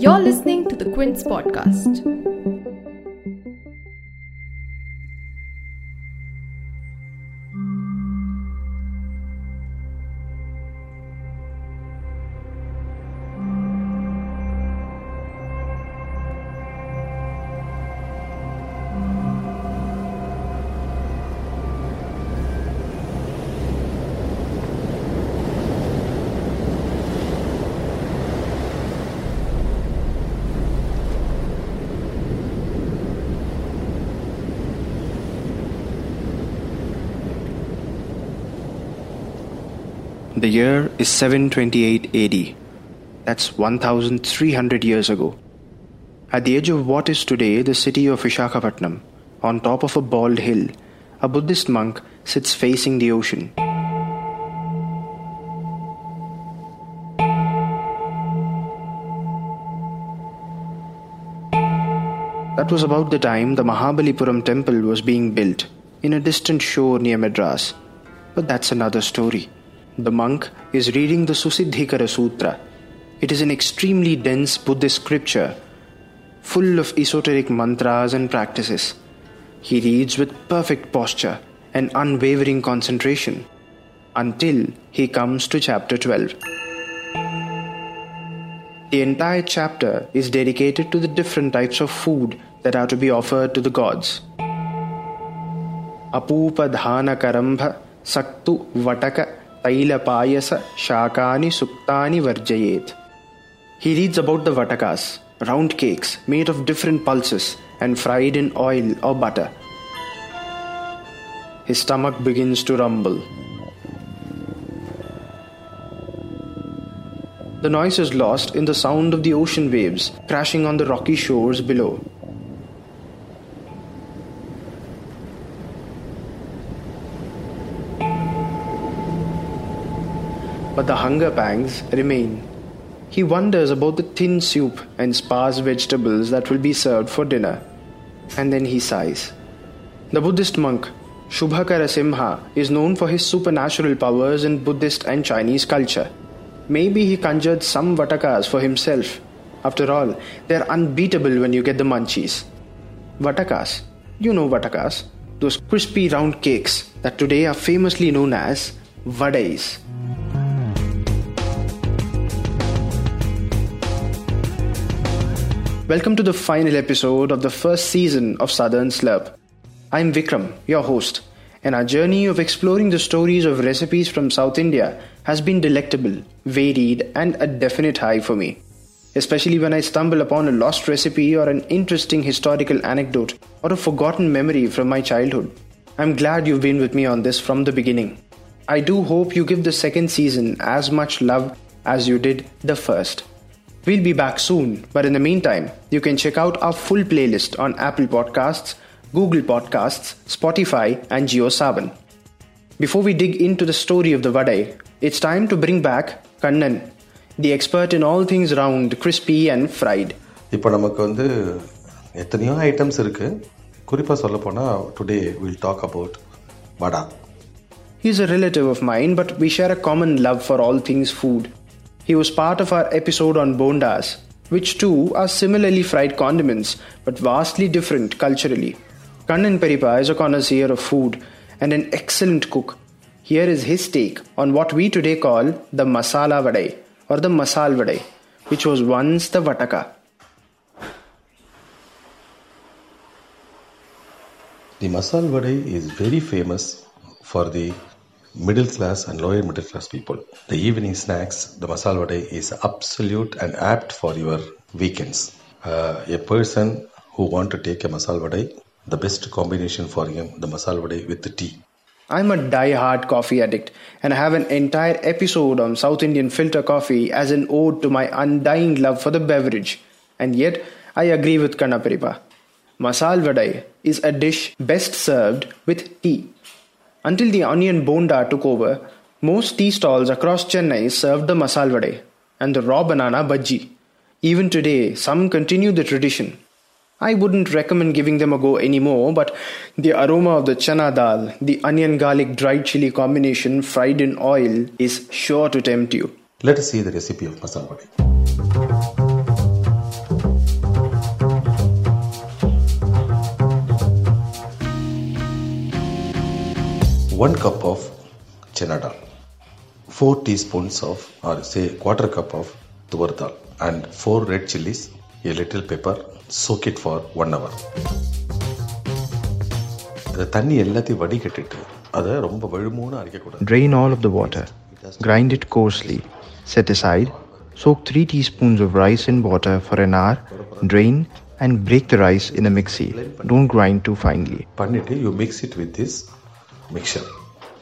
You're listening to the Quince podcast. The year is 728 AD. That's 1300 years ago. At the edge of what is today the city of Vishakhapatnam, on top of a bald hill, a Buddhist monk sits facing the ocean. That was about the time the Mahabalipuram temple was being built in a distant shore near Madras. But that's another story. The monk is reading the Susiddhikara Sutra. It is an extremely dense Buddhist scripture full of esoteric mantras and practices. He reads with perfect posture and unwavering concentration until he comes to chapter 12. The entire chapter is dedicated to the different types of food that are to be offered to the gods. Apupa dhana karambha saktu vataka he reads about the Vatakas, round cakes made of different pulses and fried in oil or butter. His stomach begins to rumble. The noise is lost in the sound of the ocean waves crashing on the rocky shores below. But the hunger pangs remain. He wonders about the thin soup and sparse vegetables that will be served for dinner. And then he sighs. The Buddhist monk Shubhakara Simha is known for his supernatural powers in Buddhist and Chinese culture. Maybe he conjured some vatakas for himself. After all, they're unbeatable when you get the munchies. Vatakas. You know vatakas. Those crispy round cakes that today are famously known as vadais. Welcome to the final episode of the first season of Southern Slurp. I'm Vikram, your host, and our journey of exploring the stories of recipes from South India has been delectable, varied, and a definite high for me. Especially when I stumble upon a lost recipe or an interesting historical anecdote or a forgotten memory from my childhood. I'm glad you've been with me on this from the beginning. I do hope you give the second season as much love as you did the first. We'll be back soon, but in the meantime, you can check out our full playlist on Apple Podcasts, Google Podcasts, Spotify, and JioSaavn. Before we dig into the story of the Vadai, it's time to bring back Kannan, the expert in all things round, crispy and fried. இப்போ நமக்கு வந்து எத்தனையோ items இருக்குது குறிப்பாக சொல்ல போனால் today we'll talk about vada He's a relative of mine, but we share a common love for all things food. He was part of our episode on bondas, which too are similarly fried condiments but vastly different culturally. Kannan Peripa is a connoisseur of food and an excellent cook. Here is his take on what we today call the masala vadai or the masal vadai, which was once the vataka. The masal vadai is very famous for the middle class and lower middle class people. The evening snacks, the masal vadai is absolute and apt for your weekends. Uh, a person who want to take a masal vadai, the best combination for him, the masal vadai with the tea. I'm a die-hard coffee addict and I have an entire episode on South Indian filter coffee as an ode to my undying love for the beverage. And yet, I agree with Kannan Peripa. Masal vadai is a dish best served with tea. Until the onion bonda took over, most tea stalls across Chennai served the masal vade and the raw banana bhaji. Even today, some continue the tradition. I wouldn't recommend giving them a go anymore, but the aroma of the chana dal, the onion garlic dried chili combination fried in oil, is sure to tempt you. Let us see the recipe of masal vade. 1 cup of chana dal, 4 teaspoons of or say quarter cup of tuwar dal and 4 red chilies, a little pepper, soak it for 1 hour. அந்த தண்ணி எல்லாத்தையும் வடிகட்டிட்டு அதை ரொம்ப வழுமூணு அரைக்கக்கூடாது drain all of the water grind it coarsely set aside Soak 3 teaspoons of rice in water for an hour, drain and break the rice in a mixie. Don't grind too finely. Panite, you mix it with this mixer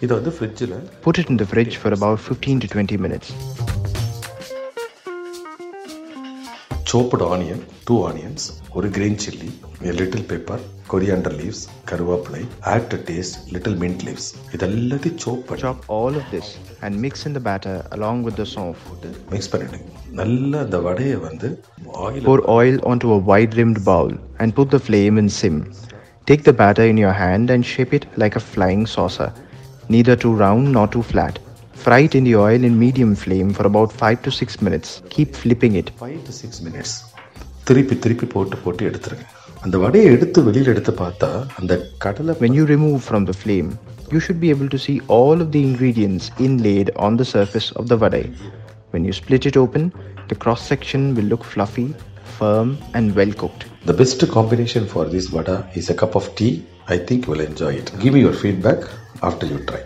இதை வந்து ஃப்ரிட்ஜில் put it fridge for about fifteen to twenty minutes chopped onion two onions ஒரு green chilli little pepper coriander leaves கருவேப்பிலை add to taste little mint leaves இதெல்லாத்தையும் chop பண்ணி chop all of this and mix in the batter along with the chop mix பண்ணிடுங்க நல்லா அந்த வடையை வந்து oil pour oil on to a rimmed bowl and put the flame in sim Take the batter in your hand and shape it like a flying saucer, neither too round nor too flat. Fry it in the oil in medium flame for about 5 to 6 minutes. Keep flipping it. Five to six minutes திருப்பி திருப்பி போட்டு போட்டு எடுத்துருங்க அந்த வடையை எடுத்து வெளியில் எடுத்து பார்த்தா அந்த கடலை When you remove from the flame, you should be able to see all of the ingredients inlaid on the surface of the vadai. When you split it open, the cross section will look fluffy, firm, and well cooked. the best combination for this vada is a cup of tea. I think you will enjoy it. Give me your feedback after you try.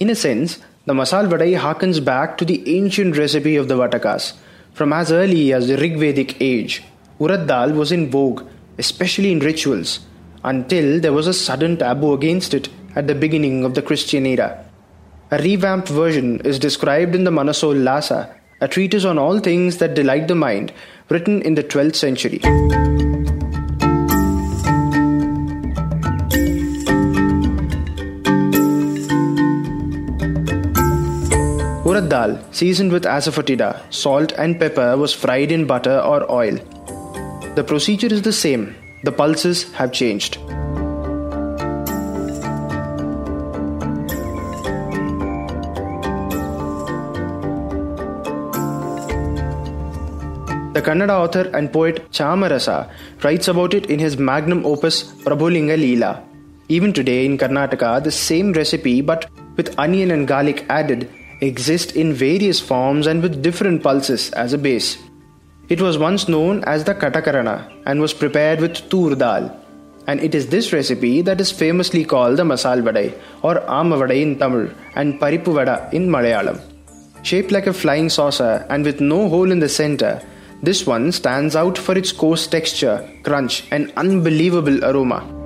In a sense, the masal vadai harkens back to the ancient recipe of the Vatakas. From as early as the Rigvedic age, urad dal was in vogue, especially in rituals, until there was a sudden taboo against it at the beginning of the Christian era. A revamped version is described in the Manasollasa, a treatise on all things that delight the mind, written in the 12th century. Urad dal, seasoned with asafoetida, salt, and pepper, was fried in butter or oil. The procedure is the same, the pulses have changed. The Kannada author and poet Chamarasa writes about it in his magnum opus Prabhulinga Leela. Even today in Karnataka, the same recipe but with onion and garlic added exists in various forms and with different pulses as a base. It was once known as the Katakarana and was prepared with tur dal. And it is this recipe that is famously called the masal vadai or amavadai in Tamil and paripu vada in Malayalam. Shaped like a flying saucer and with no hole in the center, this one stands out for its coarse texture, crunch, and unbelievable aroma.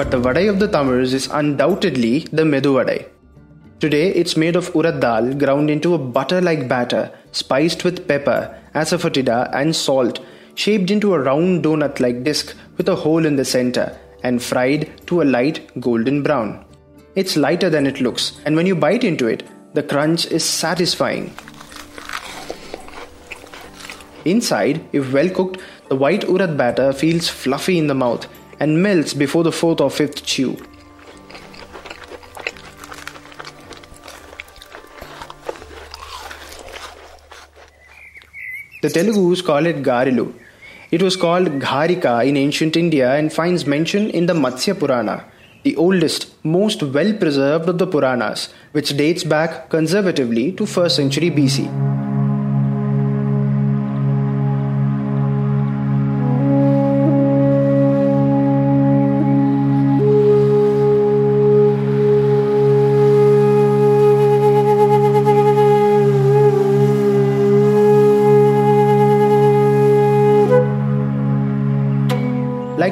But the vadai of the Tamils is undoubtedly the medu vadai. Today, it's made of urad dal ground into a butter-like batter, spiced with pepper, asafoetida, and salt, shaped into a round donut-like disc with a hole in the center, and fried to a light golden brown. It's lighter than it looks, and when you bite into it, the crunch is satisfying. Inside, if well cooked, the white urad batter feels fluffy in the mouth and melts before the fourth or fifth chew. The Telugus call it Garelu. It was called Gharika in ancient India and finds mention in the Matsya Purana, the oldest, most well preserved of the Puranas, which dates back conservatively to 1st century BC.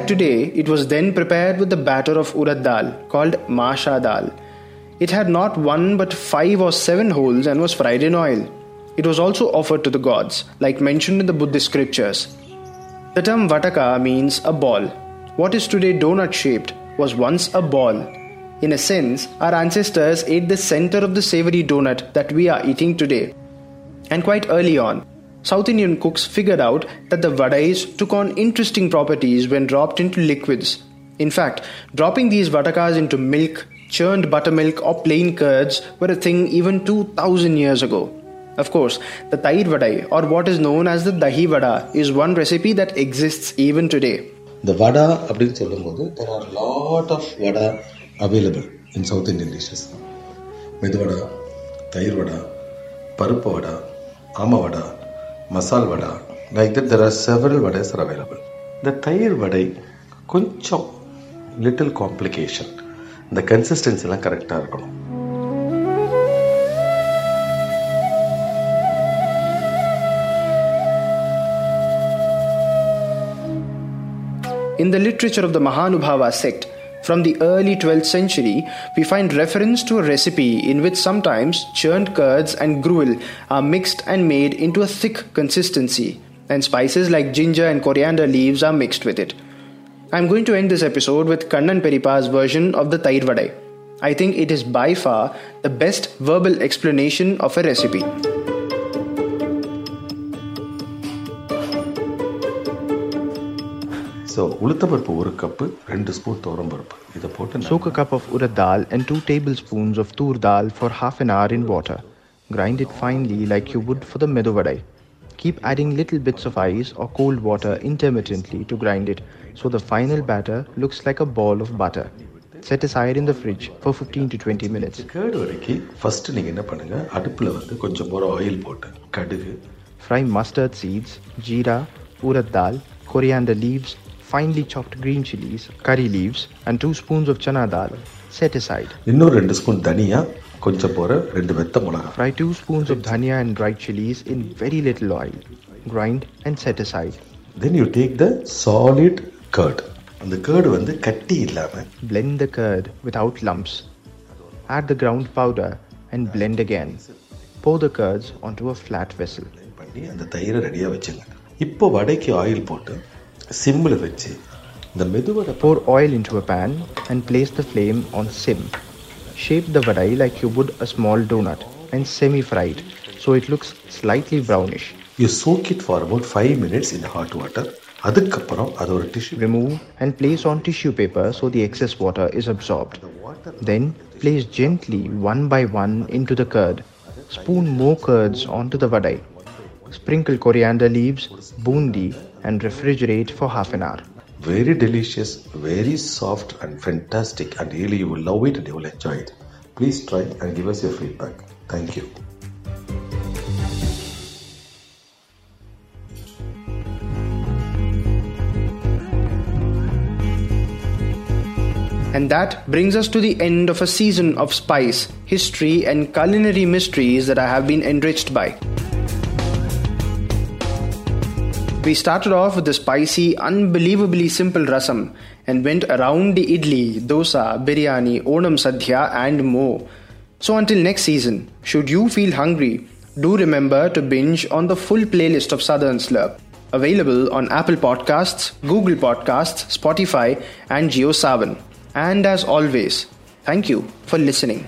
Today, it was then prepared with the batter of urad dal called masha dal. It had not one but five or seven holes and was fried in oil. It was also offered to the gods, like mentioned in the Buddhist scriptures. The term Vataka means a ball. What is today donut shaped was once a ball. In a sense, our ancestors ate the center of the savory donut that we are eating today. And quite early on, South Indian cooks figured out that the vadais took on interesting properties when dropped into liquids. In fact, dropping these vatakas into milk, churned buttermilk, or plain curds were a thing even 2000 years ago. Of course, the Tair Vadai, or what is known as the Dahi Vada, is one recipe that exists even today. The vada அப்படின்னு சொல்லும்போது there are lot of vada available in South Indian dishes. Medu vada தயிர் வடா பருப்பு வடா ஆம வடா மசால் வடா like that there are several வடைஸ் are available இந்த தயிர் வடை கொஞ்சம் little complication இந்த consistency எல்லாம் கரெக்டாக இருக்கணும் In the literature of the Mahanubhava sect, from the early 12th century, we find reference to a recipe in which sometimes churned curds and gruel are mixed and made into a thick consistency, and spices like ginger and coriander leaves are mixed with it. I'm going to end this episode with Kannan Peripa's version of the Tair Vadai. I think it is by far the best verbal explanation of a recipe. So உளுத்தப்பருப்பு ஒரு cup ரெண்டு spoon துவரம்பருப்பு இதை போட்டு Soak a cup of urad dal and 2 tablespoons of tur dal for half an hour in water. Grind it finely like you would for the medu vadai. Keep adding little bits of ice or cold water intermittently to grind it so the final batter looks like a ball of butter. Set aside in the fridge for 15 to 20 minutes. Curd வரைக்கும் first நீங்கள் என்ன பண்ணுங்க அடுப்பில் வந்து கொஞ்சம் போகிற oil போட்டு கடுகு Fry mustard seeds, jeera, urad dal, coriander leaves, finely chopped green chilies, curry leaves, and 2 spoons of chana dal. Set aside. இன்னும் ரெண்டு ஸ்பூன் தனியா கொஞ்சம் போகிற ரெண்டு வெத்த மிளகா Fry 2 spoons of dhania and dried chilies in very little oil. Grind and set aside. Then you take the solid curd அந்த curd வந்து கட்டி இல்லாமல் Blend the curd without lumps. Add the ground powder and blend again. Pour the curds onto a flat vessel. பண்ணி அந்த தயிரை ரெடியாக வச்சுங்க இப்போ வடைக்கு ஆயில் போட்டு சிம்மில் வச்சு இந்த medu vada Pour oil into a pan and place the flame on sim. Shape the vadai like you would a small donut and semi-fry it so it looks slightly brownish. You choke it for about five minutes in hot water அதுக்கப்புறம் அது ஒரு tissue Remove and place on tissue paper so the excess water is absorbed. Then place gently one by one into the curd. Spoon more curds onto the vadai. Sprinkle coriander leaves, bundi, and refrigerate for half an hour. very delicious, very soft and fantastic and really you will love it and you will enjoy it. Please try and give us your feedback. Thank you. And that brings us to the end of a season of spice, history, and culinary mysteries that I have been enriched by. We started off with the spicy, unbelievably simple rasam and went around the idli, dosa, biryani, onam sadhya, and more. So until next season, should you feel hungry, do remember to binge on the full playlist of Southern Slurp, available on Apple Podcasts, Google Podcasts, Spotify, and JioSaavn. And as always, thank you for listening.